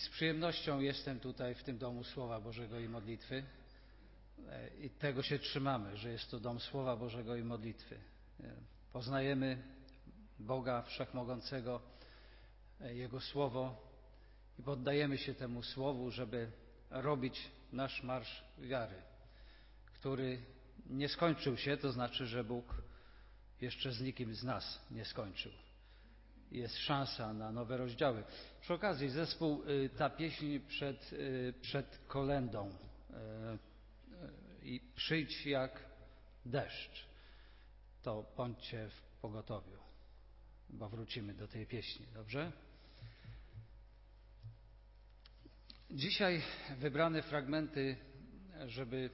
Z przyjemnością jestem tutaj w tym domu Słowa Bożego i modlitwy. I tego się trzymamy, że jest to dom Słowa Bożego i modlitwy. Poznajemy Boga Wszechmogącego, Jego Słowo i poddajemy się temu Słowu, żeby robić nasz marsz wiary, który nie skończył się, to znaczy, że Bóg jeszcze z nikim z nas nie skończył. Jest szansa na nowe rozdziały. Przy okazji, zespół, ta pieśń przed, przed kolendą i przyjdź jak deszcz, to bądźcie w pogotowiu, bo wrócimy do tej pieśni, dobrze? Dzisiaj wybrane fragmenty, żeby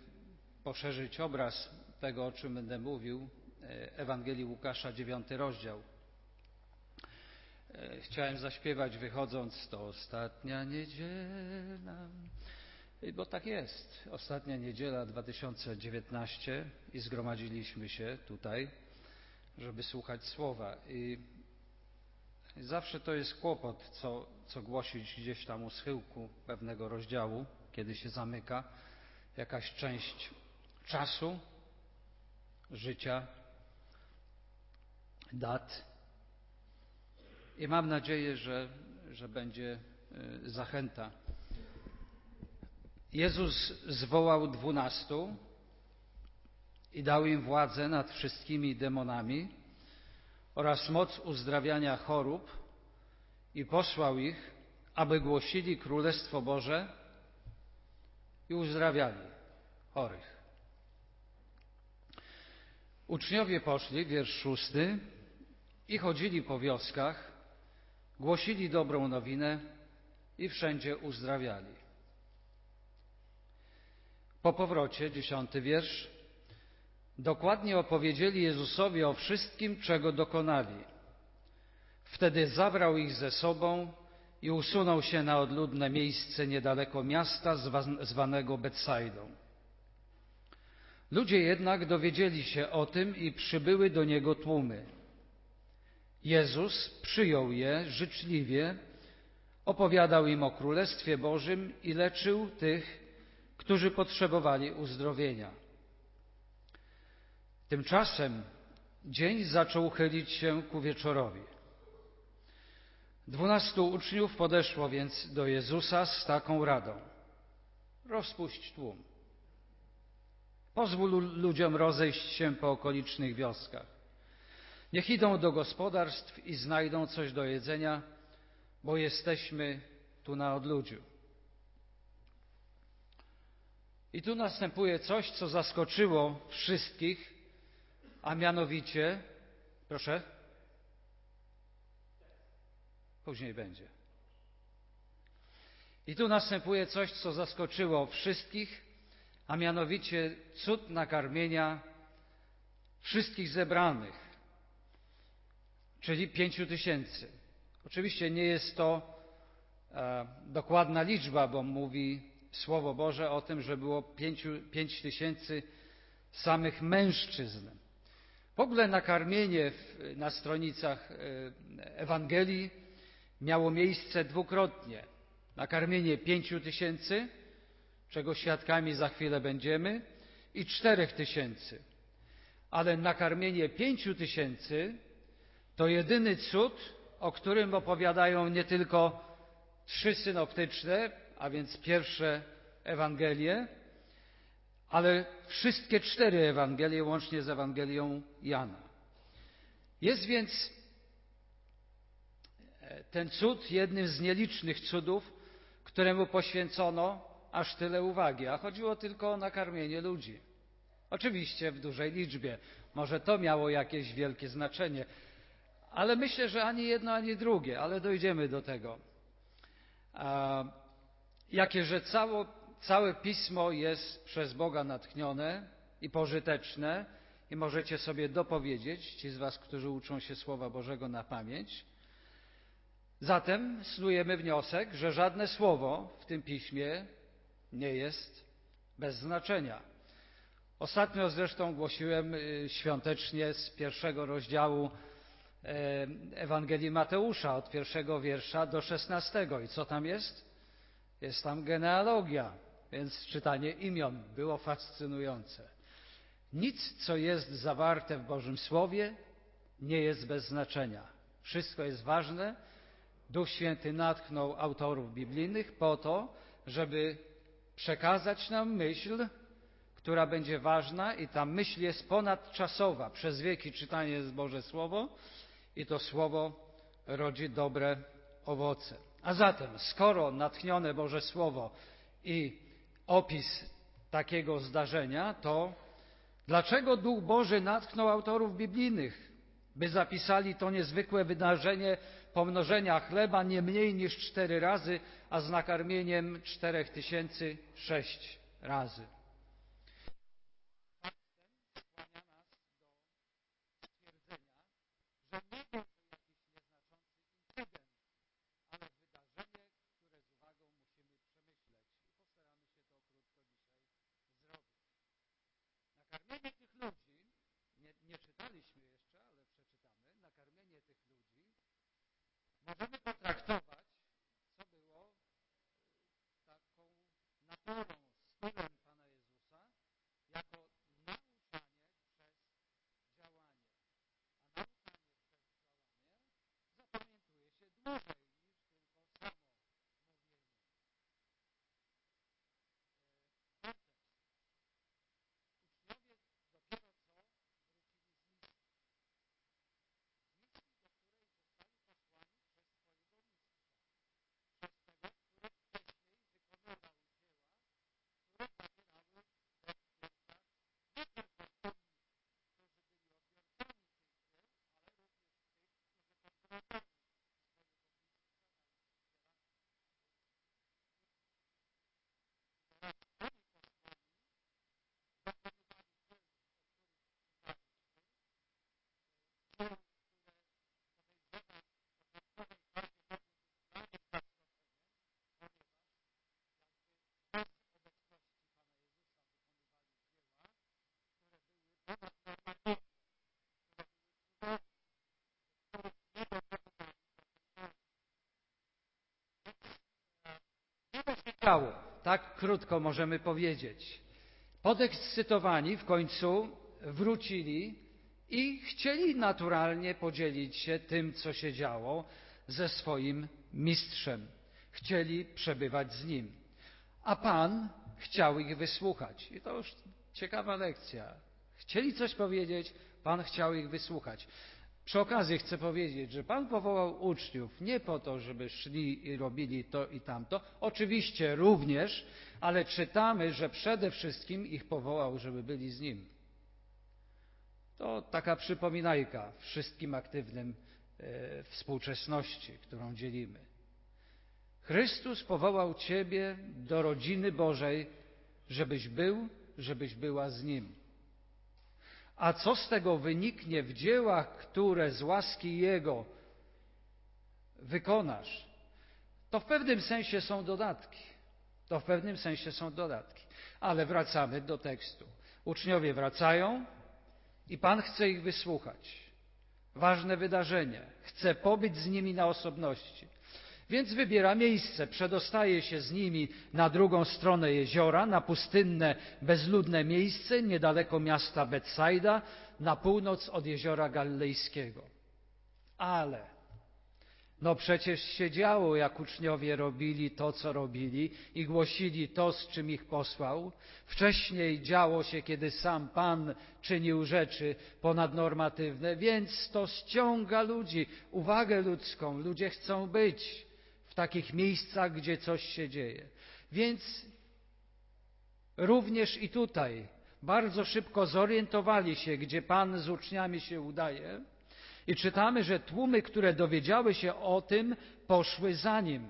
poszerzyć obraz tego, o czym będę mówił, Ewangelii Łukasza, dziewiąty rozdział. Chciałem zaśpiewać wychodząc, to ostatnia niedziela, bo tak jest. Ostatnia niedziela 2019 i zgromadziliśmy się tutaj, żeby słuchać słowa. I zawsze to jest kłopot, co, co głosić gdzieś tam u schyłku pewnego rozdziału, kiedy się zamyka jakaś część czasu, życia, dat. I mam nadzieję, że, że będzie zachęta. Jezus zwołał dwunastu i dał im władzę nad wszystkimi demonami oraz moc uzdrawiania chorób i posłał ich, aby głosili Królestwo Boże i uzdrawiali chorych. Uczniowie poszli, wiersz szósty, i chodzili po wioskach, głosili dobrą nowinę i wszędzie uzdrawiali. Po powrocie, dziesiąty wiersz, dokładnie opowiedzieli Jezusowi o wszystkim, czego dokonali. Wtedy zabrał ich ze sobą i usunął się na odludne miejsce niedaleko miasta zwanego Betsaidą. Ludzie jednak dowiedzieli się o tym i przybyły do Niego tłumy. Jezus przyjął je życzliwie, opowiadał im o Królestwie Bożym i leczył tych, którzy potrzebowali uzdrowienia. Tymczasem dzień zaczął chylić się ku wieczorowi. Dwunastu uczniów podeszło więc do Jezusa z taką radą: Rozpuść tłum. Pozwól ludziom rozejść się po okolicznych wioskach. Niech idą do gospodarstw i znajdą coś do jedzenia, bo jesteśmy tu na odludziu. I tu następuje coś, co zaskoczyło wszystkich, a mianowicie, proszę, później będzie. I tu następuje coś, co zaskoczyło wszystkich, a mianowicie cud nakarmienia wszystkich zebranych, czyli pięciu tysięcy. Oczywiście nie jest to e, dokładna liczba, bo mówi Słowo Boże o tym, że było pięciu, pięć tysięcy samych mężczyzn. W ogóle nakarmienie w, na stronicach e, Ewangelii miało miejsce dwukrotnie. Nakarmienie pięciu tysięcy, czego świadkami za chwilę będziemy, i czterech tysięcy. Ale nakarmienie pięciu tysięcy to jedyny cud, o którym opowiadają nie tylko trzy synoptyczne, a więc pierwsze Ewangelie, ale wszystkie cztery Ewangelie, łącznie z Ewangelią Jana. Jest więc ten cud jednym z nielicznych cudów, któremu poświęcono aż tyle uwagi, a chodziło tylko o nakarmienie ludzi. Oczywiście w dużej liczbie. Może to miało jakieś wielkie znaczenie, ale myślę, że ani jedno, ani drugie, ale dojdziemy do tego. Jakie, że cało, całe pismo jest przez Boga natchnione i pożyteczne, i możecie sobie dopowiedzieć, ci z Was, którzy uczą się Słowa Bożego na pamięć. Zatem snujemy wniosek, że żadne słowo w tym piśmie nie jest bez znaczenia. Ostatnio zresztą głosiłem świątecznie z pierwszego rozdziału Ewangelii Mateusza, od pierwszego wiersza do szesnastego. I co tam jest? Jest tam genealogia, więc czytanie imion było fascynujące. Nic, co jest zawarte w Bożym Słowie, nie jest bez znaczenia. Wszystko jest ważne. Duch Święty natchnął autorów biblijnych po to, żeby przekazać nam myśl, która będzie ważna i ta myśl jest ponadczasowa. Przez wieki czytanie jest Boże Słowo i to Słowo rodzi dobre owoce. A zatem, skoro natchnione Boże Słowo i opis takiego zdarzenia, to dlaczego Duch Boży natchnął autorów biblijnych, by zapisali to niezwykłe wydarzenie pomnożenia chleba nie mniej niż cztery razy, a z nakarmieniem czterech tysięcy sześć razy? możemy potraktować, co było taką naturą, stylem Pana Jezusa, jako nauczanie przez działanie. A nauczanie przez działanie zapamiętuje się dłużej niż tylko samo stało. Tak krótko możemy powiedzieć. Podekscytowani w końcu wrócili i chcieli naturalnie podzielić się tym, co się działo ze swoim mistrzem. Chcieli przebywać z nim. A Pan chciał ich wysłuchać. I to już ciekawa lekcja. Chcieli coś powiedzieć, Pan chciał ich wysłuchać. Przy okazji chcę powiedzieć, że Pan powołał uczniów nie po to, żeby szli i robili to i tamto, oczywiście również, ale czytamy, że przede wszystkim ich powołał, żeby byli z Nim. To taka przypominajka wszystkim aktywnym e, współczesności, którą dzielimy. Chrystus powołał Ciebie do rodziny Bożej, żebyś był, żebyś była z Nim. A co z tego wyniknie w dziełach, które z łaski Jego wykonasz, to w pewnym sensie są dodatki. To w pewnym sensie są dodatki. Ale wracamy do tekstu. Uczniowie wracają i Pan chce ich wysłuchać. Ważne wydarzenie. Chce pobyć z nimi na osobności. Więc wybiera miejsce, przedostaje się z nimi na drugą stronę jeziora, na pustynne, bezludne miejsce niedaleko miasta Betsaida, na północ od jeziora Galilejskiego. Ale, no przecież się działo, jak uczniowie robili to, co robili i głosili to, z czym ich posłał. Wcześniej działo się, kiedy sam Pan czynił rzeczy ponadnormatywne, więc to ściąga ludzi, uwagę ludzką. Ludzie chcą być takich miejscach, gdzie coś się dzieje. Więc również i tutaj bardzo szybko zorientowali się, gdzie Pan z uczniami się udaje. I czytamy, że tłumy, które dowiedziały się o tym, poszły za nim.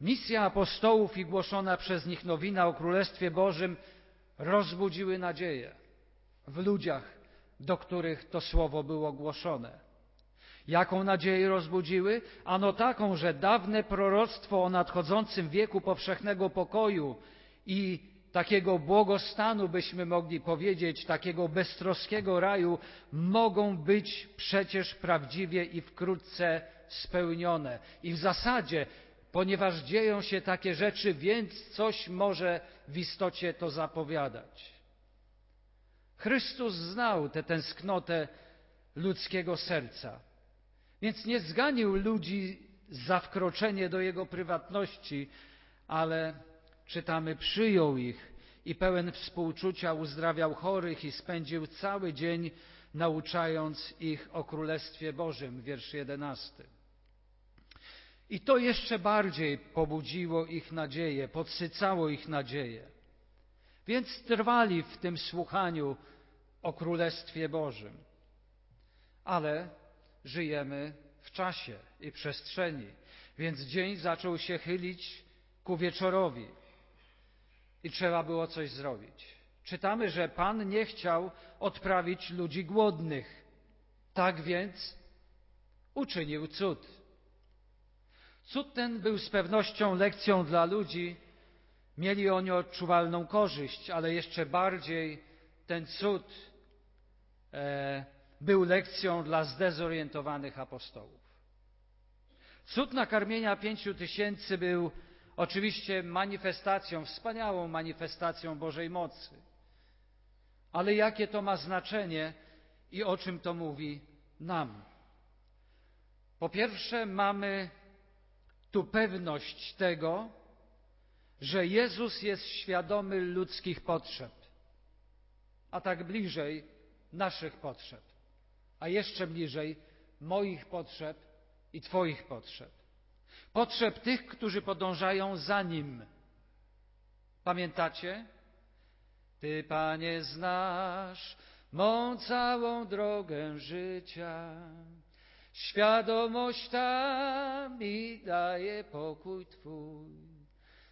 Misja apostołów i głoszona przez nich nowina o Królestwie Bożym rozbudziły nadzieję w ludziach, do których to słowo było głoszone. Jaką nadzieję rozbudziły? Ano taką, że dawne proroctwo o nadchodzącym wieku powszechnego pokoju i takiego błogostanu, byśmy mogli powiedzieć, takiego beztroskiego raju, mogą być przecież prawdziwie i wkrótce spełnione. I w zasadzie ponieważ dzieją się takie rzeczy, więc coś może w istocie to zapowiadać. Chrystus znał tę tęsknotę ludzkiego serca, więc nie zganił ludzi za wkroczenie do jego prywatności, ale czytamy, przyjął ich i pełen współczucia uzdrawiał chorych i spędził cały dzień nauczając ich o Królestwie Bożym, wiersz jedenasty. I to jeszcze bardziej pobudziło ich nadzieję, podsycało ich nadzieję. Więc trwali w tym słuchaniu o Królestwie Bożym. Ale żyjemy w czasie i przestrzeni, więc dzień zaczął się chylić ku wieczorowi i trzeba było coś zrobić. Czytamy, że Pan nie chciał odprawić ludzi głodnych. Tak więc uczynił cud. Cud ten był z pewnością lekcją dla ludzi, mieli oni odczuwalną korzyść, ale jeszcze bardziej ten cud e, był lekcją dla zdezorientowanych apostołów. Cud nakarmienia pięciu tysięcy był oczywiście manifestacją, wspaniałą manifestacją Bożej mocy. Ale jakie to ma znaczenie i o czym to mówi nam? Po pierwsze, mamy tu pewność tego, że Jezus jest świadomy ludzkich potrzeb, a tak bliżej naszych potrzeb, a jeszcze bliżej moich potrzeb i Twoich potrzeb. Potrzeb tych, którzy podążają za Nim. Pamiętacie? Ty, Panie, znasz mą całą drogę życia. Świadomość ta mi daje pokój Twój.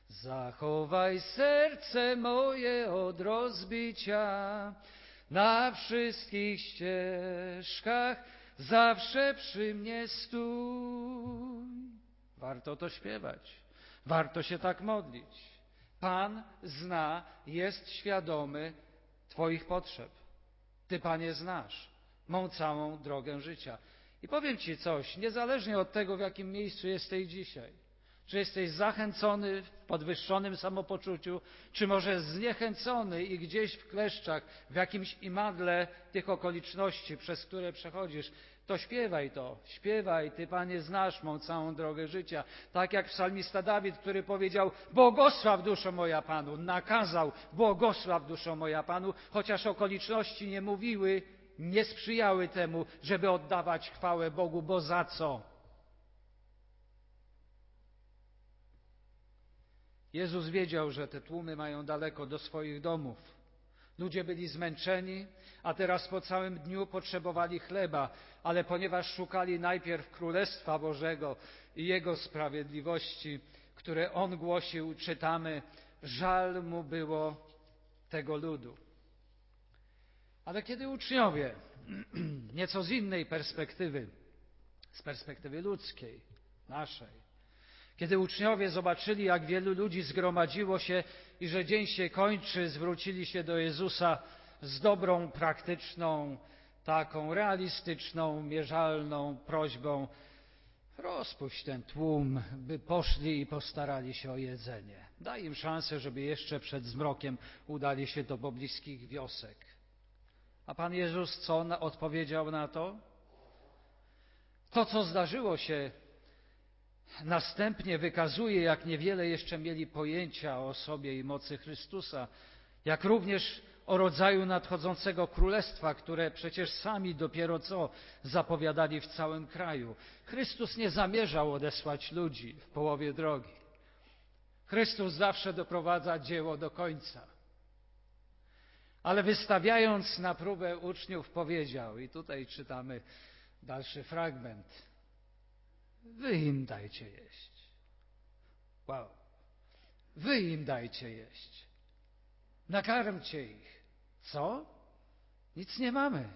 Zachowaj serce moje od rozbicia. Na wszystkich ścieżkach zawsze przy mnie stój. Warto to śpiewać. Warto się tak modlić. Pan zna, jest świadomy Twoich potrzeb. Ty, Panie, znasz mą całą drogę życia. I powiem Ci coś, niezależnie od tego, w jakim miejscu jesteś dzisiaj. Czy jesteś zachęcony w podwyższonym samopoczuciu, czy może zniechęcony i gdzieś w kleszczach, w jakimś imadle tych okoliczności, przez które przechodzisz, to śpiewaj to, śpiewaj, Ty Panie znasz mą całą drogę życia. Tak jak psalmista Dawid, który powiedział, błogosław duszo moja Panu, nakazał, błogosław duszo moja Panu, chociaż okoliczności nie mówiły, nie sprzyjały temu, żeby oddawać chwałę Bogu, bo za co? Jezus wiedział, że te tłumy mają daleko do swoich domów. Ludzie byli zmęczeni, a teraz po całym dniu potrzebowali chleba, ale ponieważ szukali najpierw Królestwa Bożego i Jego sprawiedliwości, które On głosił, czytamy, żal mu było tego ludu. Ale kiedy uczniowie, nieco z innej perspektywy, z perspektywy ludzkiej, naszej, kiedy uczniowie zobaczyli, jak wielu ludzi zgromadziło się i że dzień się kończy, zwrócili się do Jezusa z dobrą, praktyczną, taką realistyczną, mierzalną prośbą: rozpuść ten tłum, by poszli i postarali się o jedzenie. Daj im szansę, żeby jeszcze przed zmrokiem udali się do pobliskich wiosek. A Pan Jezus co odpowiedział na to? To, co zdarzyło się Następnie wykazuje, jak niewiele jeszcze mieli pojęcia o sobie i mocy Chrystusa, jak również o rodzaju nadchodzącego królestwa, które przecież sami dopiero co zapowiadali w całym kraju. Chrystus nie zamierzał odesłać ludzi w połowie drogi. Chrystus zawsze doprowadza dzieło do końca. Ale wystawiając na próbę uczniów, powiedział, i tutaj czytamy dalszy fragment Wy im dajcie jeść. Wow. Wy im dajcie jeść. Nakarmcie ich. Co? Nic nie mamy.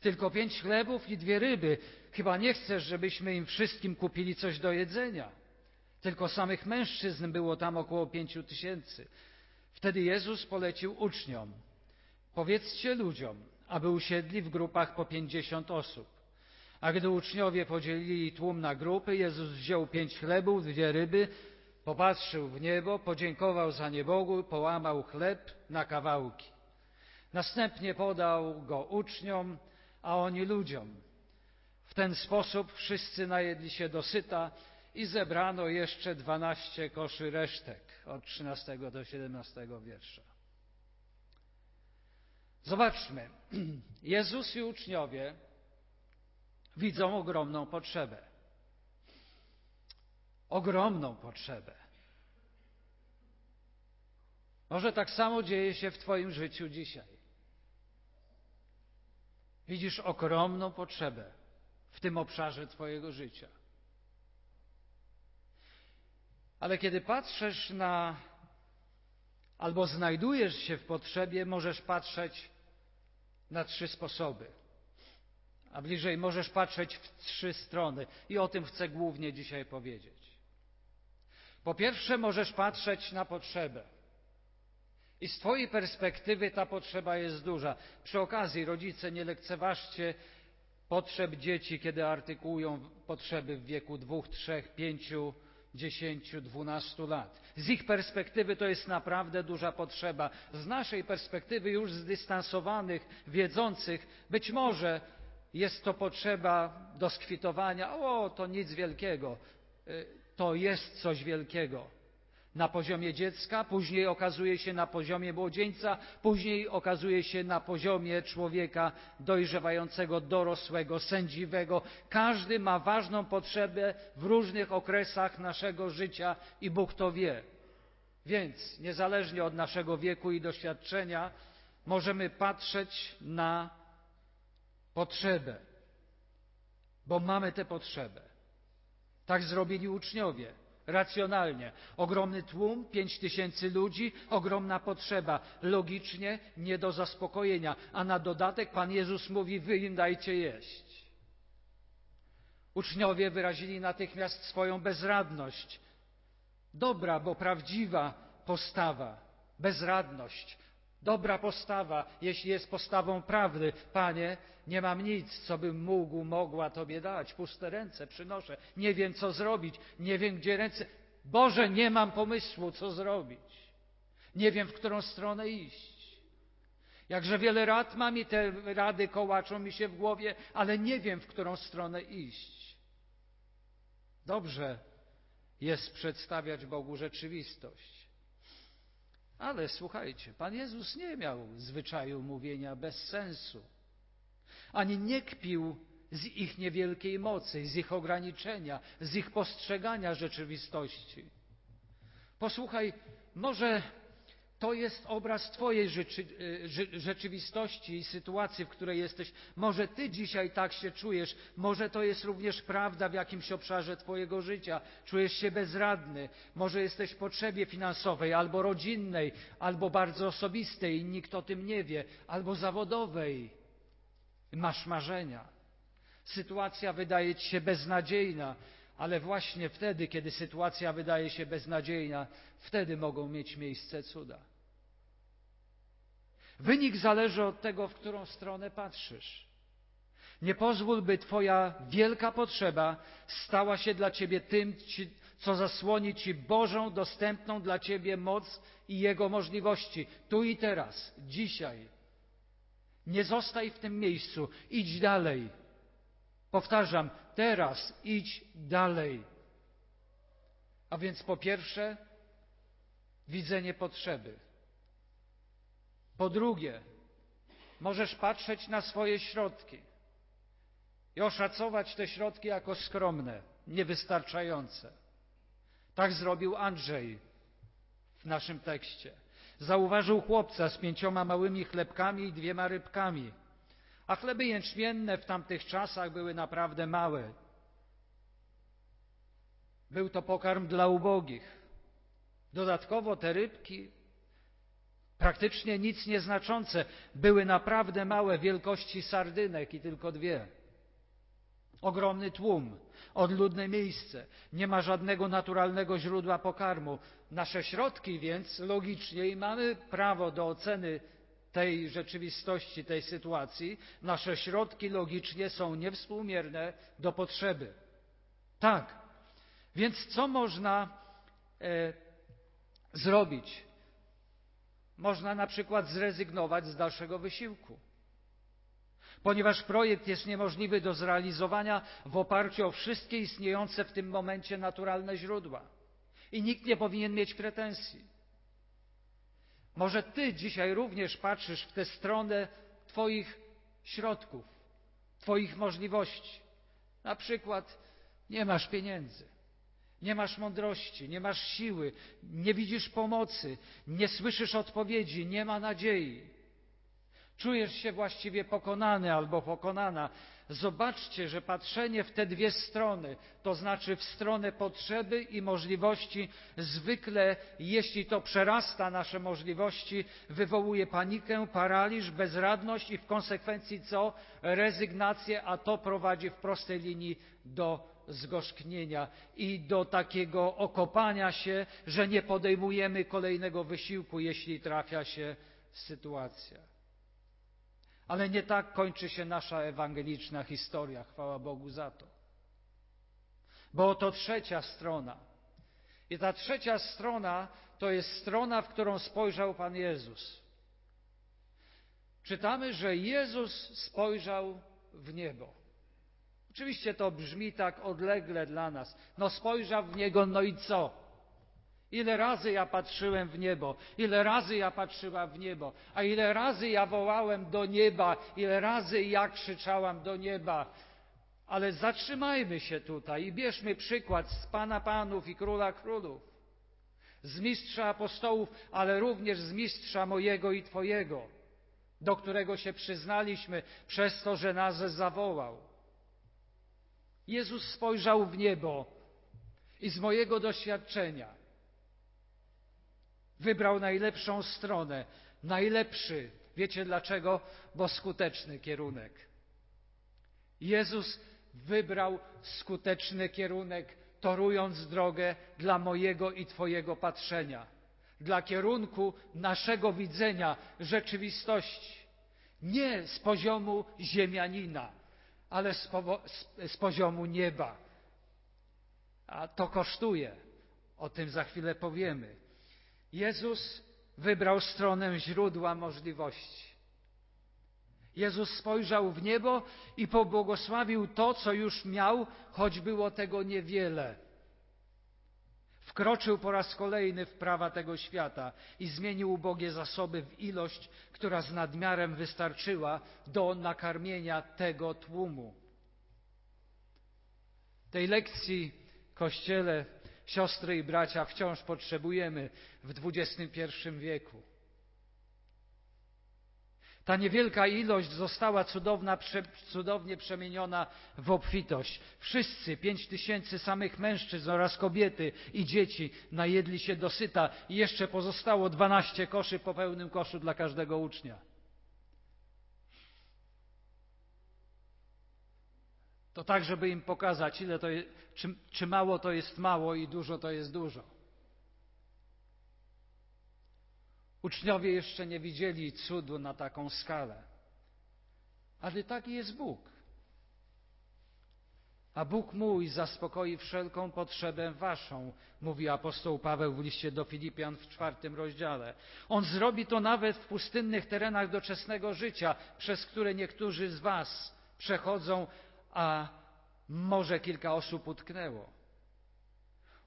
Tylko pięć chlebów i dwie ryby. Chyba nie chcesz, żebyśmy im wszystkim kupili coś do jedzenia. Tylko samych mężczyzn było tam około pięciu tysięcy. Wtedy Jezus polecił uczniom: Powiedzcie ludziom, aby usiedli w grupach po pięćdziesiąt osób A gdy uczniowie podzielili tłum na grupy, Jezus wziął pięć chlebów, dwie ryby, popatrzył w niebo, podziękował za nie Bogu, połamał chleb na kawałki. Następnie podał go uczniom, a oni ludziom. W ten sposób wszyscy najedli się dosyta i zebrano jeszcze dwanaście koszy resztek od 13 do 17 wiersza. Zobaczmy, Jezus i uczniowie widzą ogromną potrzebę. Ogromną potrzebę. Może tak samo dzieje się w Twoim życiu dzisiaj. Widzisz ogromną potrzebę w tym obszarze Twojego życia. Ale kiedy patrzysz na albo znajdujesz się w potrzebie, możesz patrzeć na trzy sposoby. A bliżej możesz patrzeć w trzy strony. I o tym chcę głównie dzisiaj powiedzieć. Po pierwsze, możesz patrzeć na potrzebę. I z Twojej perspektywy ta potrzeba jest duża. Przy okazji, rodzice, nie lekceważcie potrzeb dzieci, kiedy artykułują potrzeby w wieku dwóch, trzech, pięciu, dziesięciu, dwunastu lat. Z ich perspektywy to jest naprawdę duża potrzeba. Z naszej perspektywy już zdystansowanych, wiedzących, być może jest to potrzeba do skwitowania. O, to nic wielkiego. Y, to jest coś wielkiego na poziomie dziecka, później okazuje się na poziomie młodzieńca, później okazuje się na poziomie człowieka dojrzewającego, dorosłego, sędziwego. Każdy ma ważną potrzebę w różnych okresach naszego życia i Bóg to wie. Więc niezależnie od naszego wieku i doświadczenia możemy patrzeć na potrzebę, bo mamy tę potrzebę. Tak zrobili uczniowie racjonalnie. Ogromny tłum, pięć tysięcy ludzi, ogromna potrzeba. Logicznie nie do zaspokojenia. A na dodatek Pan Jezus mówi, wy im dajcie jeść. Uczniowie wyrazili natychmiast swoją bezradność. Dobra, bo prawdziwa postawa. Bezradność. Dobra postawa, jeśli jest postawą prawdy. Panie, nie mam nic, co bym mógł, mogła Tobie dać. Puste ręce przynoszę. Nie wiem, co zrobić. Nie wiem, gdzie ręce. Boże, nie mam pomysłu, co zrobić. Nie wiem, w którą stronę iść. Jakże wiele rad mam i te rady kołaczą mi się w głowie, ale nie wiem, w którą stronę iść. Dobrze jest przedstawiać Bogu rzeczywistość. Ale słuchajcie, Pan Jezus nie miał zwyczaju mówienia bez sensu, ani nie kpił z ich niewielkiej mocy, z ich ograniczenia, z ich postrzegania rzeczywistości. Posłuchaj, może to jest obraz Twojej rzeczy, e, rzeczywistości i sytuacji, w której jesteś. Może Ty dzisiaj tak się czujesz, może to jest również prawda w jakimś obszarze Twojego życia. Czujesz się bezradny, może jesteś w potrzebie finansowej, albo rodzinnej, albo bardzo osobistej i nikt o tym nie wie, albo zawodowej. Masz marzenia. Sytuacja wydaje Ci się beznadziejna, ale właśnie wtedy, kiedy sytuacja wydaje się beznadziejna, wtedy mogą mieć miejsce cuda. Wynik zależy od tego, w którą stronę patrzysz. Nie pozwól, by Twoja wielka potrzeba stała się dla Ciebie tym, co zasłoni Ci Bożą, dostępną dla Ciebie moc i Jego możliwości, tu i teraz, dzisiaj. Nie zostaj w tym miejscu, idź dalej. Powtarzam, teraz idź dalej. A więc po pierwsze, widzenie potrzeby. Po drugie, możesz patrzeć na swoje środki i oszacować te środki jako skromne, niewystarczające. Tak zrobił Andrzej w naszym tekście. Zauważył chłopca z pięcioma małymi chlebkami i dwiema rybkami. A chleby jęczmienne w tamtych czasach były naprawdę małe. Był to pokarm dla ubogich. Dodatkowo te rybki, praktycznie nic nieznaczące, były naprawdę małe, wielkości sardynek i tylko dwie. Ogromny tłum, odludne miejsce, nie ma żadnego naturalnego źródła pokarmu. Nasze środki więc logicznie i mamy prawo do oceny tej rzeczywistości, tej sytuacji, nasze środki logicznie są niewspółmierne do potrzeby. Tak. Więc co można e, zrobić? Można na przykład zrezygnować z dalszego wysiłku. Ponieważ projekt jest niemożliwy do zrealizowania w oparciu o wszystkie istniejące w tym momencie naturalne źródła. I nikt nie powinien mieć pretensji. Może Ty dzisiaj również patrzysz w tę stronę Twoich środków, Twoich możliwości. Na przykład nie masz pieniędzy, nie masz mądrości, nie masz siły, nie widzisz pomocy, nie słyszysz odpowiedzi, nie ma nadziei. Czujesz się właściwie pokonany albo pokonana. Zobaczcie, że patrzenie w te dwie strony, to znaczy w stronę potrzeby i możliwości, zwykle, jeśli to przerasta nasze możliwości, wywołuje panikę, paraliż, bezradność i w konsekwencji co? Rezygnację, a to prowadzi w prostej linii do zgorzknienia i do takiego okopania się, że nie podejmujemy kolejnego wysiłku, jeśli trafia się sytuacja. Ale nie tak kończy się nasza ewangeliczna historia, chwała Bogu za to. Bo oto trzecia strona. I ta trzecia strona to jest strona, w którą spojrzał Pan Jezus. Czytamy, że Jezus spojrzał w niebo. Oczywiście to brzmi tak odlegle dla nas. No spojrzał w niego, no i co? Ile razy ja patrzyłem w niebo, ile razy ja patrzyłam w niebo, a ile razy ja wołałem do nieba, ile razy ja krzyczałam do nieba. Ale zatrzymajmy się tutaj i bierzmy przykład z Pana Panów i Króla Królów, z Mistrza Apostołów, ale również z Mistrza mojego i Twojego, do którego się przyznaliśmy przez to, że nas zawołał. Jezus spojrzał w niebo i z mojego doświadczenia Wybrał najlepszą stronę, najlepszy. Wiecie dlaczego? Bo skuteczny kierunek. Jezus wybrał skuteczny kierunek, torując drogę dla mojego i Twojego patrzenia, dla kierunku naszego widzenia rzeczywistości. Nie z poziomu ziemianina, ale z, z poziomu nieba. A to kosztuje. O tym za chwilę powiemy. Jezus wybrał stronę źródła możliwości. Jezus spojrzał w niebo i pobłogosławił to, co już miał, choć było tego niewiele. Wkroczył po raz kolejny w prawa tego świata i zmienił ubogie zasoby w ilość, która z nadmiarem wystarczyła do nakarmienia tego tłumu. Tej lekcji Kościele Siostry i bracia, wciąż potrzebujemy w XXI wieku. Ta niewielka ilość została cudowna, cudownie przemieniona w obfitość. Wszyscy, pięć tysięcy samych mężczyzn oraz kobiety i dzieci najedli się dosyta i jeszcze pozostało dwanaście koszy po pełnym koszu dla każdego ucznia. To tak, żeby im pokazać, ile to jest, czy, czy mało to jest mało i dużo to jest dużo. Uczniowie jeszcze nie widzieli cudu na taką skalę. Ale taki jest Bóg. A Bóg mój zaspokoi wszelką potrzebę waszą, mówi apostoł Paweł w liście do Filipian w czwartym rozdziale. On zrobi to nawet w pustynnych terenach doczesnego życia, przez które niektórzy z was przechodzą, a może kilka osób utknęło.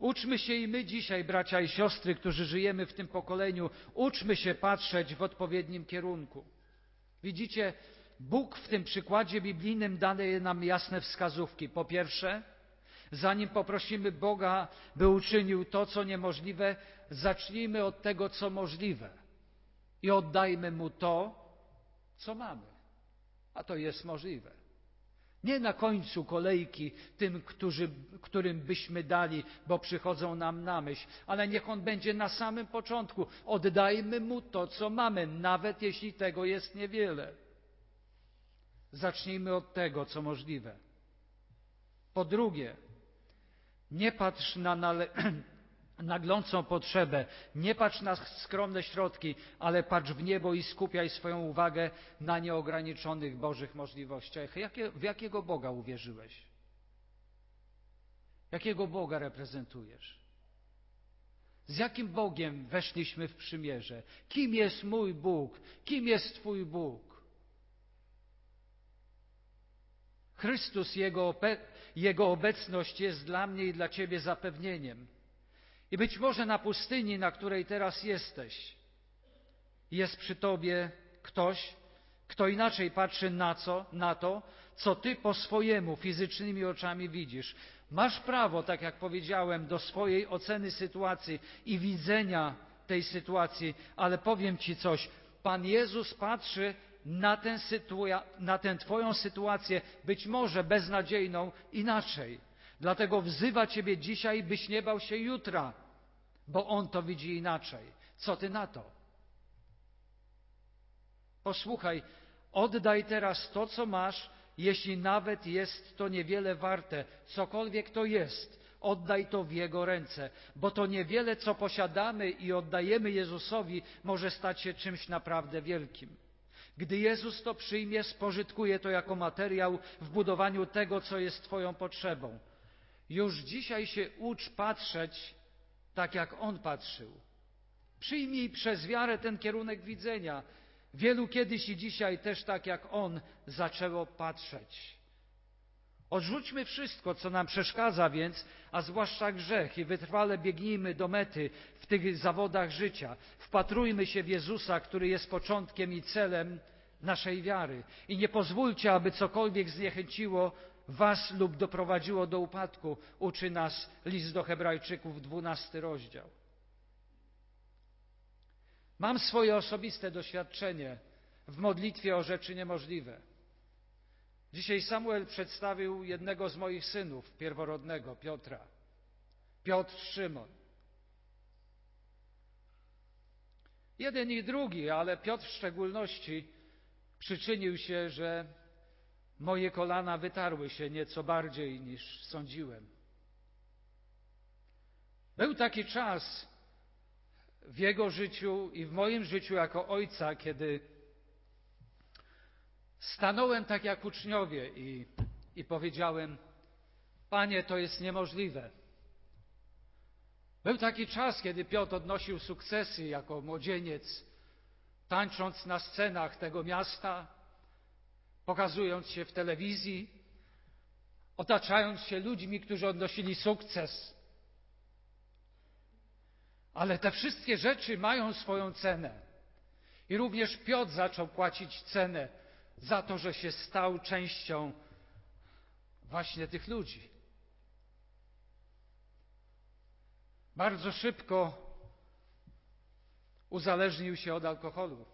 Uczmy się i my dzisiaj, bracia i siostry, którzy żyjemy w tym pokoleniu, uczmy się patrzeć w odpowiednim kierunku. Widzicie, Bóg w tym przykładzie biblijnym daje nam jasne wskazówki. Po pierwsze, zanim poprosimy Boga, by uczynił to, co niemożliwe, zacznijmy od tego, co możliwe i oddajmy Mu to, co mamy. A to jest możliwe. Nie na końcu kolejki tym, którzy, którym byśmy dali, bo przychodzą nam na myśl, ale niech On będzie na samym początku. Oddajmy Mu to, co mamy, nawet jeśli tego jest niewiele. Zacznijmy od tego, co możliwe. Po drugie, nie patrz na, nale naglącą potrzebę. Nie patrz na skromne środki, ale patrz w niebo i skupiaj swoją uwagę na nieograniczonych Bożych możliwościach. Jakie, w jakiego Boga uwierzyłeś? Jakiego Boga reprezentujesz? Z jakim Bogiem weszliśmy w przymierze? Kim jest mój Bóg? Kim jest Twój Bóg? Chrystus, Jego, Jego obecność jest dla mnie i dla Ciebie zapewnieniem. I być może na pustyni, na której teraz jesteś, jest przy Tobie ktoś, kto inaczej patrzy na, co, na to, co Ty po swojemu fizycznymi oczami widzisz. Masz prawo, tak jak powiedziałem, do swojej oceny sytuacji i widzenia tej sytuacji, ale powiem Ci coś. Pan Jezus patrzy na na tę Twoją sytuację, być może beznadziejną, inaczej. Dlatego wzywa Ciebie dzisiaj, byś nie bał się jutra, bo On to widzi inaczej. Co Ty na to? Posłuchaj, oddaj teraz to, co masz, jeśli nawet jest to niewiele warte, cokolwiek to jest, oddaj to w Jego ręce, bo to niewiele, co posiadamy i oddajemy Jezusowi, może stać się czymś naprawdę wielkim. Gdy Jezus to przyjmie, spożytkuje to jako materiał w budowaniu tego, co jest Twoją potrzebą. Już dzisiaj się ucz patrzeć tak, jak On patrzył. Przyjmij przez wiarę ten kierunek widzenia. Wielu kiedyś i dzisiaj też tak jak On zaczęło patrzeć. Odrzućmy wszystko, co nam przeszkadza więc, a zwłaszcza grzech i wytrwale biegnijmy do mety w tych zawodach życia. Wpatrujmy się w Jezusa, który jest początkiem i celem naszej wiary. I nie pozwólcie, aby cokolwiek zniechęciło was lub doprowadziło do upadku, uczy nas list do Hebrajczyków, dwunasty rozdział. Mam swoje osobiste doświadczenie w modlitwie o rzeczy niemożliwe. Dzisiaj Samuel przedstawił jednego z moich synów, pierworodnego, Piotra. Piotr Szymon. Jeden i drugi, ale Piotr w szczególności przyczynił się, że moje kolana wytarły się nieco bardziej niż sądziłem. Był taki czas w jego życiu i w moim życiu jako ojca, kiedy stanąłem tak jak uczniowie i, i powiedziałem: Panie, to jest niemożliwe. Był taki czas, kiedy Piotr odnosił sukcesy jako młodzieniec, tańcząc na scenach tego miasta, pokazując się w telewizji, otaczając się ludźmi, którzy odnosili sukces. Ale te wszystkie rzeczy mają swoją cenę. I również Piotr zaczął płacić cenę za to, że się stał częścią właśnie tych ludzi. Bardzo szybko uzależnił się od alkoholu.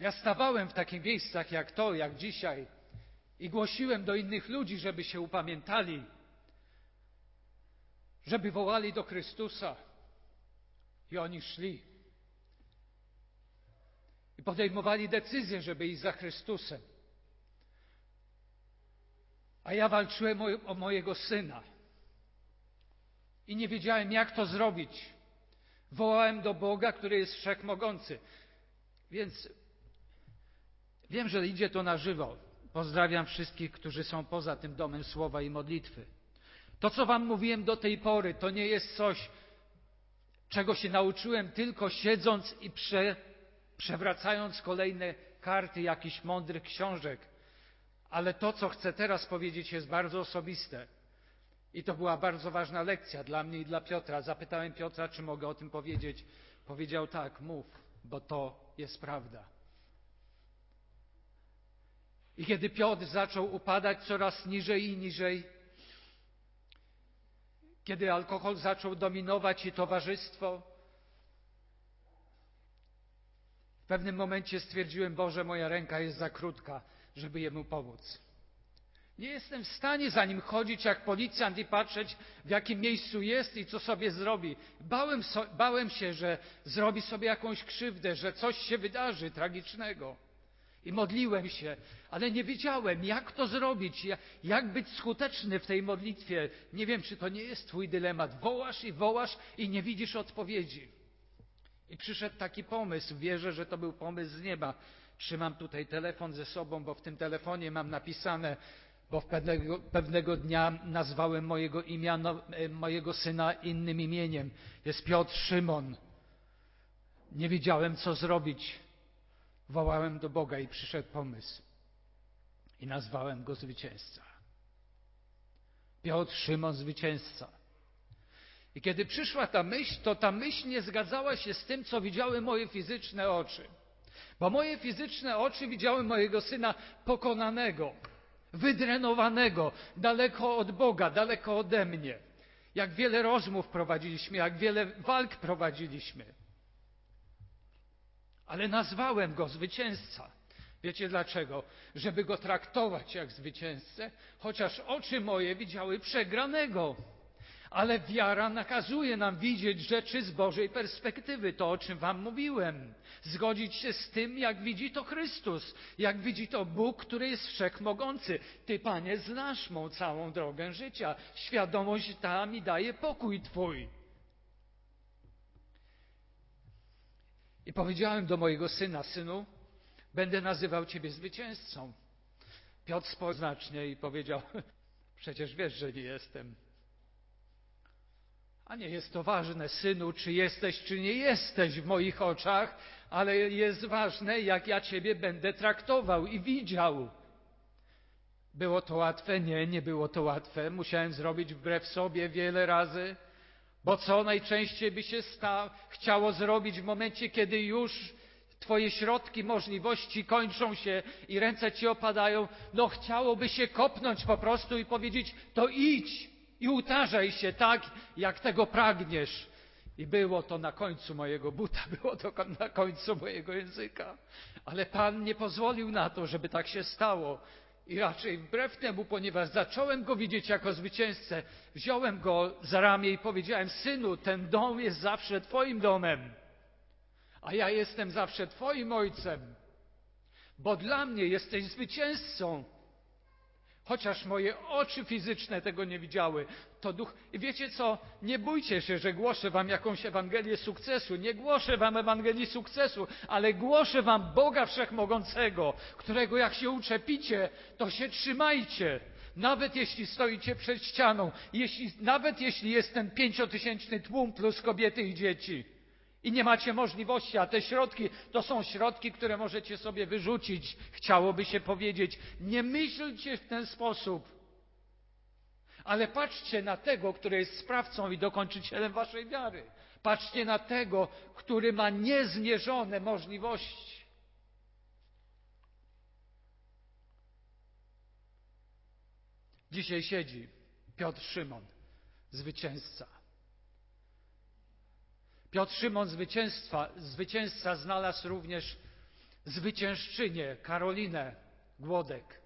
Ja stawałem w takich miejscach jak to, jak dzisiaj i głosiłem do innych ludzi, żeby się upamiętali, żeby wołali do Chrystusa. I oni szli. I podejmowali decyzję, żeby iść za Chrystusem. A ja walczyłem o, mojego syna. I nie wiedziałem, jak to zrobić. Wołałem do Boga, który jest wszechmogący. Więc Wiem, że idzie to na żywo. Pozdrawiam wszystkich, którzy są poza tym domem słowa i modlitwy. To, co Wam mówiłem do tej pory, to nie jest coś, czego się nauczyłem tylko siedząc i prze, przewracając kolejne karty jakichś mądrych książek. Ale to, co chcę teraz powiedzieć, jest bardzo osobiste. I to była bardzo ważna lekcja dla mnie i dla Piotra. Zapytałem Piotra, czy mogę o tym powiedzieć. Powiedział tak, mów, bo to jest prawda. I kiedy Piotr zaczął upadać coraz niżej i niżej, kiedy alkohol zaczął dominować i towarzystwo, w pewnym momencie stwierdziłem, Boże, moja ręka jest za krótka, żeby jemu pomóc. Nie jestem w stanie za nim chodzić jak policjant i patrzeć, w jakim miejscu jest i co sobie zrobi. Bałem, so, bałem się, że zrobi sobie jakąś krzywdę, że coś się wydarzy tragicznego. I modliłem się, ale nie wiedziałem, jak to zrobić, jak być skuteczny w tej modlitwie. Nie wiem, czy to nie jest Twój dylemat. Wołasz i wołasz i nie widzisz odpowiedzi. I przyszedł taki pomysł, wierzę, że to był pomysł z nieba. Trzymam tutaj telefon ze sobą, bo w tym telefonie mam napisane, bo pewnego, pewnego dnia nazwałem mojego, e, mojego syna innym imieniem. Jest Piotr Szymon. Nie wiedziałem, co zrobić. Wołałem do Boga i przyszedł pomysł. I nazwałem go zwycięzca. Piotr Szymon zwycięzca. I kiedy przyszła ta myśl, to ta myśl nie zgadzała się z tym, co widziały moje fizyczne oczy. Bo moje fizyczne oczy widziały mojego syna pokonanego, wydrenowanego, daleko od Boga, daleko ode mnie. Jak wiele rozmów prowadziliśmy, jak wiele walk prowadziliśmy. Ale nazwałem go zwycięzca. Wiecie dlaczego? Żeby go traktować jak zwycięzcę, chociaż oczy moje widziały przegranego. Ale wiara nakazuje nam widzieć rzeczy z Bożej perspektywy, to o czym Wam mówiłem. Zgodzić się z tym, jak widzi to Chrystus, jak widzi to Bóg, który jest wszechmogący. Ty, Panie, znasz mą całą drogę życia. Świadomość ta mi daje pokój Twój. I powiedziałem do mojego syna, synu, będę nazywał Ciebie zwycięzcą. Piotr spojrzał znacznie i powiedział, przecież wiesz, że nie jestem. A nie jest to ważne, synu, czy jesteś, czy nie jesteś w moich oczach, ale jest ważne, jak ja Ciebie będę traktował i widział. Było to łatwe? Nie, nie było to łatwe. Musiałem zrobić wbrew sobie wiele razy. Bo co najczęściej by się sta, chciało zrobić w momencie, kiedy już Twoje środki, możliwości kończą się i ręce Ci opadają? No chciałoby się kopnąć po prostu i powiedzieć, to idź i utarzaj się tak, jak tego pragniesz. I było to na końcu mojego buta, było to na końcu mojego języka. Ale Pan nie pozwolił na to, żeby tak się stało. I raczej wbrew temu, ponieważ zacząłem go widzieć jako zwycięzcę, wziąłem go za ramię i powiedziałem: Synu, ten dom jest zawsze Twoim domem, a ja jestem zawsze Twoim ojcem, bo dla mnie jesteś zwycięzcą. Chociaż moje oczy fizyczne tego nie widziały, to duch. I wiecie co? Nie bójcie się, że głoszę wam jakąś Ewangelię sukcesu. Nie głoszę wam Ewangelii sukcesu, ale głoszę wam Boga Wszechmogącego, którego jak się uczepicie, to się trzymajcie. Nawet jeśli stoicie przed ścianą, jeśli, nawet jeśli jest ten pięciotysięczny tłum plus kobiety i dzieci i nie macie możliwości, a te środki to są środki, które możecie sobie wyrzucić. Chciałoby się powiedzieć, nie myślcie w ten sposób. Ale patrzcie na tego, który jest sprawcą i dokończycielem waszej wiary. Patrzcie na tego, który ma niezmierzone możliwości. Dzisiaj siedzi Piotr Szymon, zwycięzca. Piotr Szymon zwycięstwa, zwycięzca znalazł również zwyciężczynię Karolinę Głodek,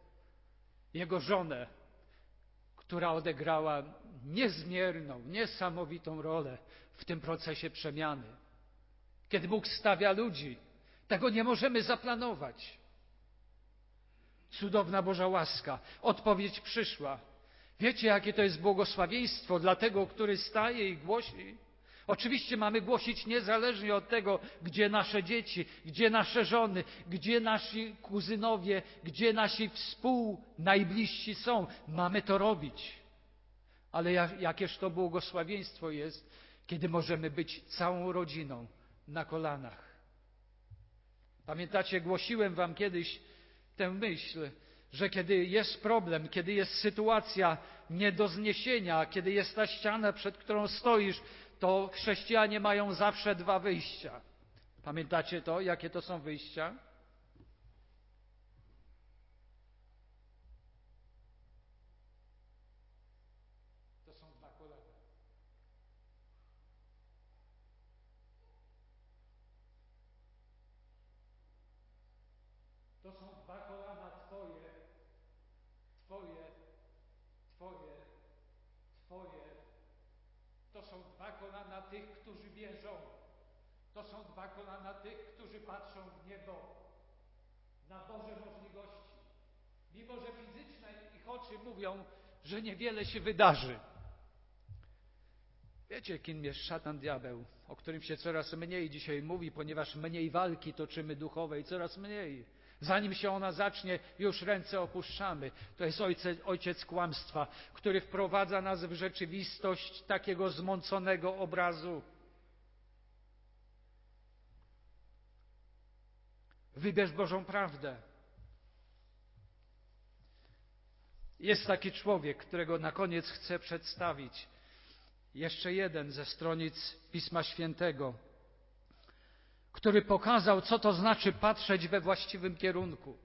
jego żonę, która odegrała niezmierną, niesamowitą rolę w tym procesie przemiany. Kiedy Bóg stawia ludzi, tego nie możemy zaplanować. Cudowna Boża łaska, odpowiedź przyszła. Wiecie, jakie to jest błogosławieństwo dla tego, który staje i głosi? Oczywiście mamy głosić niezależnie od tego, gdzie nasze dzieci, gdzie nasze żony, gdzie nasi kuzynowie, gdzie nasi współnajbliżsi są. Mamy to robić. Ale jakież to błogosławieństwo jest, kiedy możemy być całą rodziną na kolanach. Pamiętacie, głosiłem Wam kiedyś tę myśl, że kiedy jest problem, kiedy jest sytuacja nie do zniesienia, kiedy jest ta ściana, przed którą stoisz, to chrześcijanie mają zawsze dwa wyjścia. Pamiętacie to? Jakie to są wyjścia? To są dwa kolana. To są dwa kolana Twoje, Twoje, Twoje, Twoje to są dwa kolana tych, którzy wierzą. To są dwa kolana tych, którzy patrzą w niebo. na Boże możliwości. Mimo, że fizyczne ich oczy mówią, że niewiele się wydarzy. Wiecie, kim jest szatan diabeł, o którym się coraz mniej dzisiaj mówi, ponieważ mniej walki toczymy duchowej, coraz mniej. Zanim się ona zacznie, już ręce opuszczamy. To jest ojciec, ojciec kłamstwa, który wprowadza nas w rzeczywistość takiego zmąconego obrazu. Wybierz Bożą prawdę. Jest taki człowiek, którego na koniec chcę przedstawić. Jeszcze jeden ze stronic Pisma Świętego który pokazał, co to znaczy patrzeć we właściwym kierunku.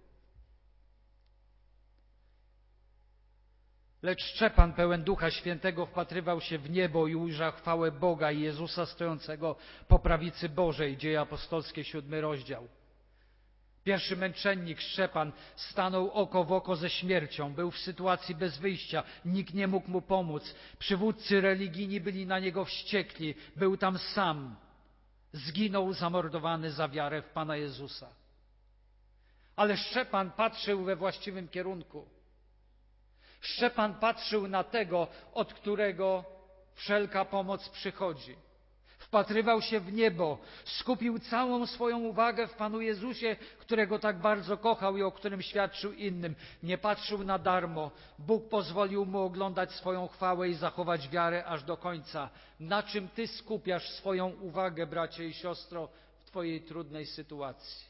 Lecz Szczepan, pełen Ducha Świętego, wpatrywał się w niebo i ujrzał chwałę Boga i Jezusa stojącego po prawicy Bożej. Dzieje apostolskie, siódmy rozdział. Pierwszy męczennik, Szczepan, stanął oko w oko ze śmiercią. Był w sytuacji bez wyjścia. Nikt nie mógł mu pomóc. Przywódcy religijni byli na niego wściekli. Był tam sam zginął zamordowany za wiarę w Pana Jezusa. Ale Szczepan patrzył we właściwym kierunku. Szczepan patrzył na tego, od którego wszelka pomoc przychodzi wpatrywał się w niebo, skupił całą swoją uwagę w Panu Jezusie, którego tak bardzo kochał i o którym świadczył innym. Nie patrzył na darmo. Bóg pozwolił mu oglądać swoją chwałę i zachować wiarę aż do końca. Na czym Ty skupiasz swoją uwagę, bracie i siostro, w Twojej trudnej sytuacji?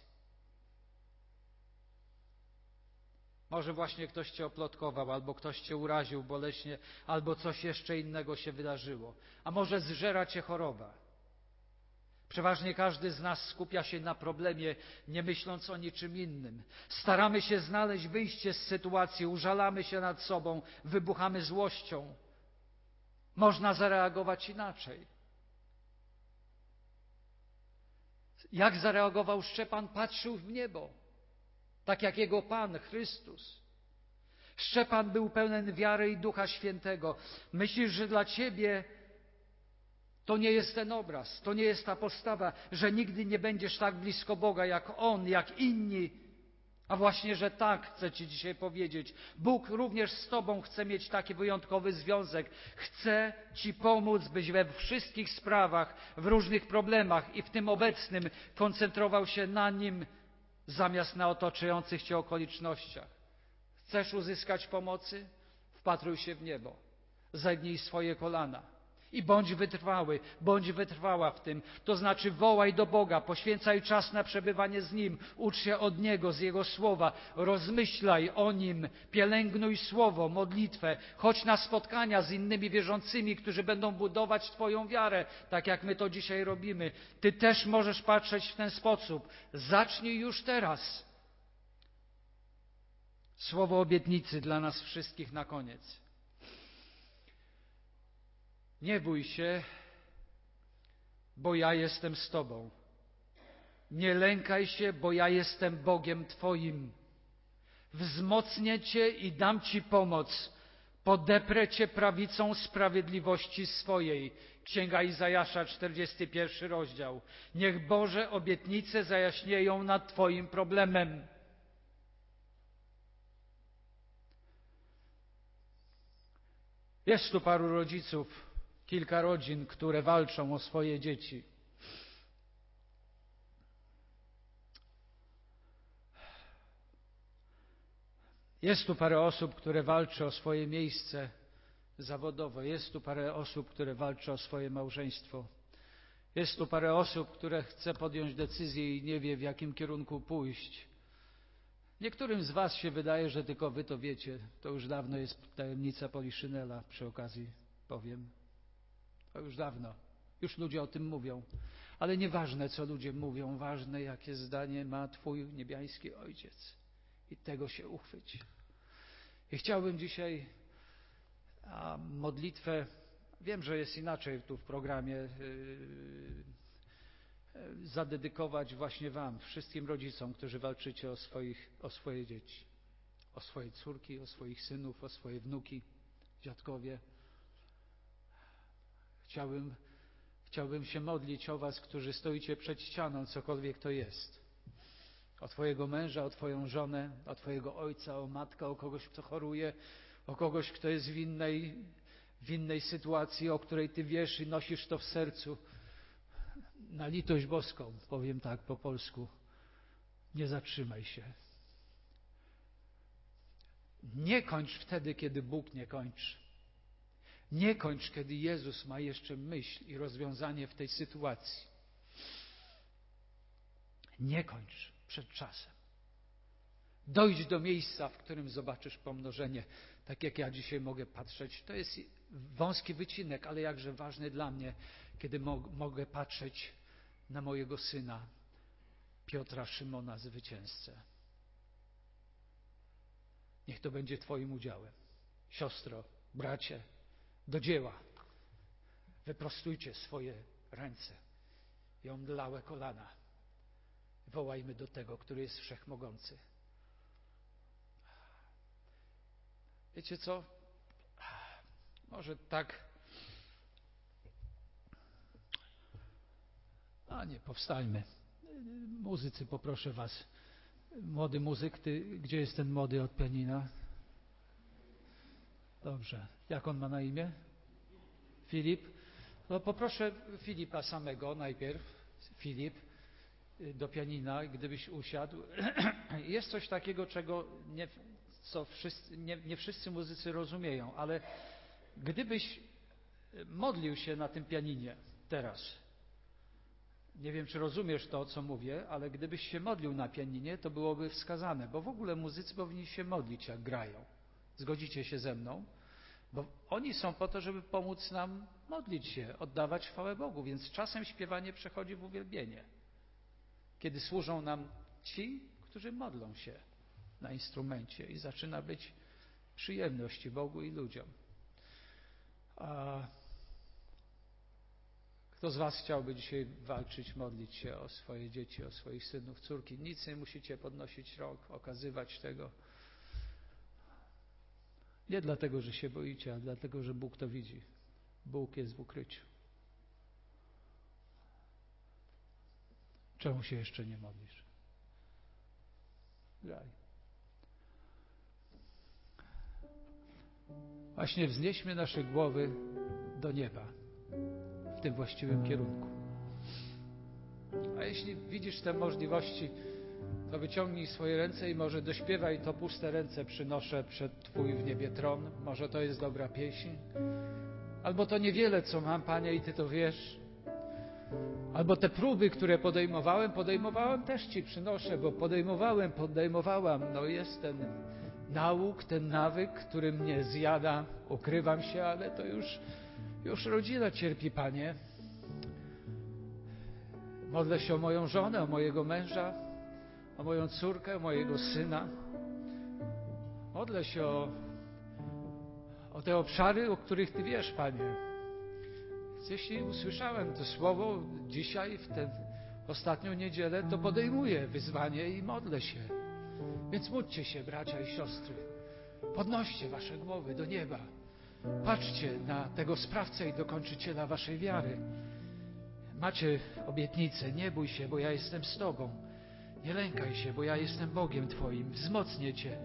Może właśnie ktoś cię oplotkował, albo ktoś cię uraził boleśnie, albo coś jeszcze innego się wydarzyło. A może zżera cię choroba. Przeważnie każdy z nas skupia się na problemie, nie myśląc o niczym innym. Staramy się znaleźć wyjście z sytuacji, użalamy się nad sobą, wybuchamy złością. Można zareagować inaczej. Jak zareagował Szczepan? Patrzył w niebo, tak jak jego Pan Chrystus. Szczepan był pełen wiary i Ducha Świętego. Myślisz, że dla ciebie to nie jest ten obraz, to nie jest ta postawa, że nigdy nie będziesz tak blisko Boga jak On, jak inni. A właśnie, że tak chcę Ci dzisiaj powiedzieć. Bóg również z Tobą chce mieć taki wyjątkowy związek. Chce Ci pomóc, byś we wszystkich sprawach, w różnych problemach i w tym obecnym koncentrował się na Nim zamiast na otaczających Cię okolicznościach. Chcesz uzyskać pomocy? Wpatruj się w niebo. Zegnij swoje kolana i bądź wytrwały, bądź wytrwała w tym. To znaczy wołaj do Boga, poświęcaj czas na przebywanie z Nim, ucz się od Niego, z Jego słowa, rozmyślaj o Nim, pielęgnuj słowo, modlitwę, chodź na spotkania z innymi wierzącymi, którzy będą budować Twoją wiarę, tak jak my to dzisiaj robimy. Ty też możesz patrzeć w ten sposób. Zacznij już teraz. Słowo obietnicy dla nas wszystkich na koniec. Nie bój się, bo ja jestem z Tobą. Nie lękaj się, bo ja jestem Bogiem Twoim. Wzmocnię Cię i dam Ci pomoc. Podeprę Cię prawicą sprawiedliwości swojej. Księga Izajasza, 41 rozdział. Niech Boże obietnice zajaśnieją nad Twoim problemem. Jest tu paru rodziców, kilka rodzin, które walczą o swoje dzieci. Jest tu parę osób, które walczy o swoje miejsce zawodowe. Jest tu parę osób, które walczy o swoje małżeństwo. Jest tu parę osób, które chce podjąć decyzję i nie wie, w jakim kierunku pójść. Niektórym z Was się wydaje, że tylko Wy to wiecie. To już dawno jest tajemnica Poliszynela, przy okazji powiem. To już dawno. Już ludzie o tym mówią. Ale nieważne, co ludzie mówią, ważne, jakie zdanie ma Twój niebiański Ojciec. I tego się uchwyć. I chciałbym dzisiaj a, modlitwę, wiem, że jest inaczej tu w programie, yy, zadedykować właśnie Wam, wszystkim rodzicom, którzy walczycie o, swoich, o swoje dzieci, o swoje córki, o swoich synów, o swoje wnuki, dziadkowie. Chciałbym, chciałbym się modlić o Was, którzy stoicie przed ścianą, cokolwiek to jest. o Twojego męża, o Twoją żonę, o Twojego ojca, o matkę, o kogoś, kto choruje, o kogoś, kto jest w innej, w innej sytuacji, o której Ty wiesz i nosisz to w sercu. Na litość boską, powiem tak po polsku, nie zatrzymaj się. Nie kończ wtedy, kiedy Bóg nie kończy. Nie kończ, kiedy Jezus ma jeszcze myśl i rozwiązanie w tej sytuacji. Nie kończ przed czasem. Dojdź do miejsca, w którym zobaczysz pomnożenie, tak jak ja dzisiaj mogę patrzeć. To jest wąski wycinek, ale jakże ważny dla mnie, kiedy mogę patrzeć na mojego syna, Piotra Szymona, zwycięzcę. Niech to będzie Twoim udziałem. Siostro, bracie, do dzieła. Wyprostujcie swoje ręce i omdlałe kolana. Wołajmy do tego, który jest wszechmogący. Wiecie co? Może tak. A nie, powstańmy. Muzycy, poproszę Was. Młody muzyk, ty, gdzie jest ten młody od pianina? Dobrze. Jak on ma na imię? Filip. No poproszę Filipa samego najpierw. Filip do pianina, gdybyś usiadł. Jest coś takiego, czego nie, co wszyscy, nie, nie wszyscy muzycy rozumieją, ale gdybyś modlił się na tym pianinie teraz, nie wiem, czy rozumiesz to, co mówię, ale gdybyś się modlił na pianinie, to byłoby wskazane, bo w ogóle muzycy powinni się modlić, jak grają. Zgodzicie się ze mną? Bo oni są po to, żeby pomóc nam modlić się, oddawać chwałę Bogu, więc czasem śpiewanie przechodzi w uwielbienie. Kiedy służą nam ci, którzy modlą się na instrumencie i zaczyna być przyjemność Bogu i ludziom. A kto z Was chciałby dzisiaj walczyć, modlić się o swoje dzieci, o swoich synów, córki? Nic nie musicie podnosić rąk, okazywać tego. Nie dlatego, że się boicie, ale dlatego, że Bóg to widzi. Bóg jest w ukryciu. Czemu się jeszcze nie modlisz? Graj. Właśnie wznieśmy nasze głowy do nieba w tym właściwym kierunku. A jeśli widzisz te możliwości, to wyciągnij swoje ręce i może dośpiewaj to puste ręce przynoszę przed Twój w niebie tron. Może to jest dobra pieśń. Albo to niewiele, co mam, Panie, i Ty to wiesz. Albo te próby, które podejmowałem, podejmowałem też Ci przynoszę, bo podejmowałem, podejmowałam. No jest ten nauk, ten nawyk, który mnie zjada. Ukrywam się, ale to już już rodzina cierpi, Panie. Modlę się o moją żonę, o mojego męża, o moją córkę, mojego syna. Modlę się o, o te obszary, o których Ty wiesz, Panie. Jeśli usłyszałem to słowo dzisiaj, w tę ostatnią niedzielę, to podejmuję wyzwanie i modlę się. Więc módlcie się, bracia i siostry. Podnoście Wasze głowy do nieba. Patrzcie na tego sprawcę i dokończyciela waszej wiary. Macie obietnicę, nie bój się, bo ja jestem z Tobą. Nie lękaj się, bo ja jestem Bogiem Twoim. Wzmocnię Cię,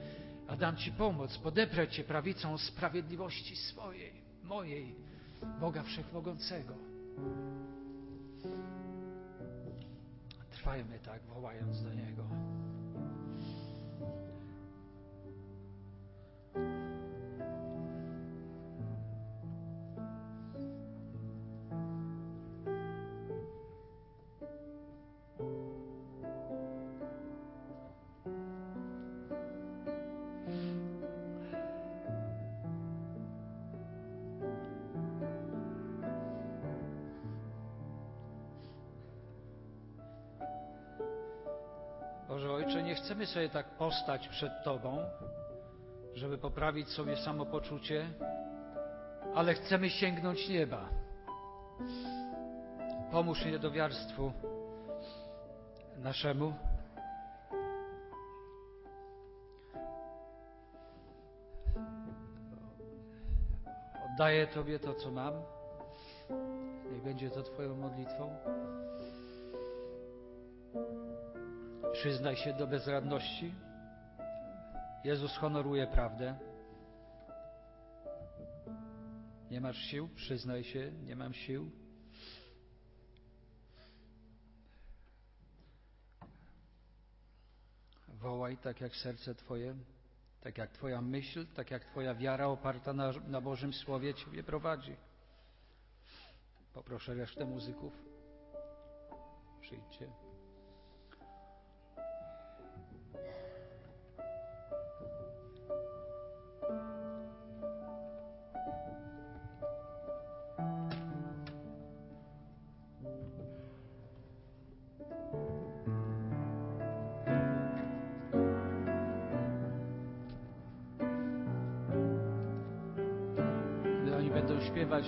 a dam Ci pomoc, podeprę Cię prawicą sprawiedliwości swojej, mojej, Boga Wszechmogącego. Trwajmy tak, wołając do Niego. Chcemy sobie tak postać przed Tobą, żeby poprawić sobie samopoczucie, ale chcemy sięgnąć nieba. Pomóż niedowiarstwu naszemu. Oddaję Tobie to, co mam. Niech będzie to Twoją modlitwą. Przyznaj się do bezradności. Jezus honoruje prawdę. Nie masz sił? Przyznaj się, nie mam sił. Wołaj tak jak serce Twoje, tak jak Twoja myśl, tak jak Twoja wiara oparta na, na Bożym Słowie Ciebie prowadzi. Poproszę resztę muzyków. Przyjdźcie.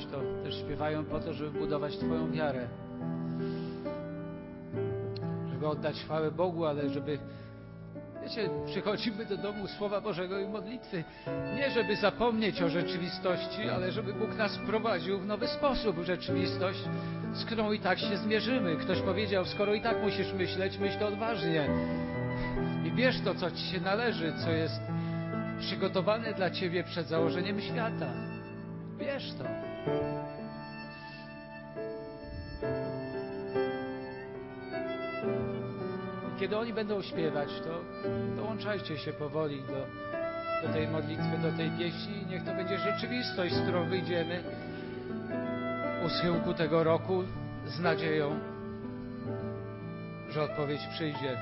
To też śpiewają po to, żeby budować Twoją wiarę. Żeby oddać chwałę Bogu, ale żeby Wiecie, przychodzimy do domu Słowa Bożego i modlitwy nie żeby zapomnieć o rzeczywistości, ale żeby Bóg nas wprowadził w nowy sposób rzeczywistość, z którą i tak się zmierzymy. Ktoś powiedział, skoro i tak musisz myśleć, myśl odważnie i bierz to, co Ci się należy, co jest przygotowane dla Ciebie przed założeniem świata. Bierz to. Kiedy oni będą śpiewać, to dołączajcie się powoli do, do tej modlitwy, do tej pieśni niech to będzie rzeczywistość, z którą wyjdziemy u schyłku tego roku z nadzieją, że odpowiedź przyjdzie.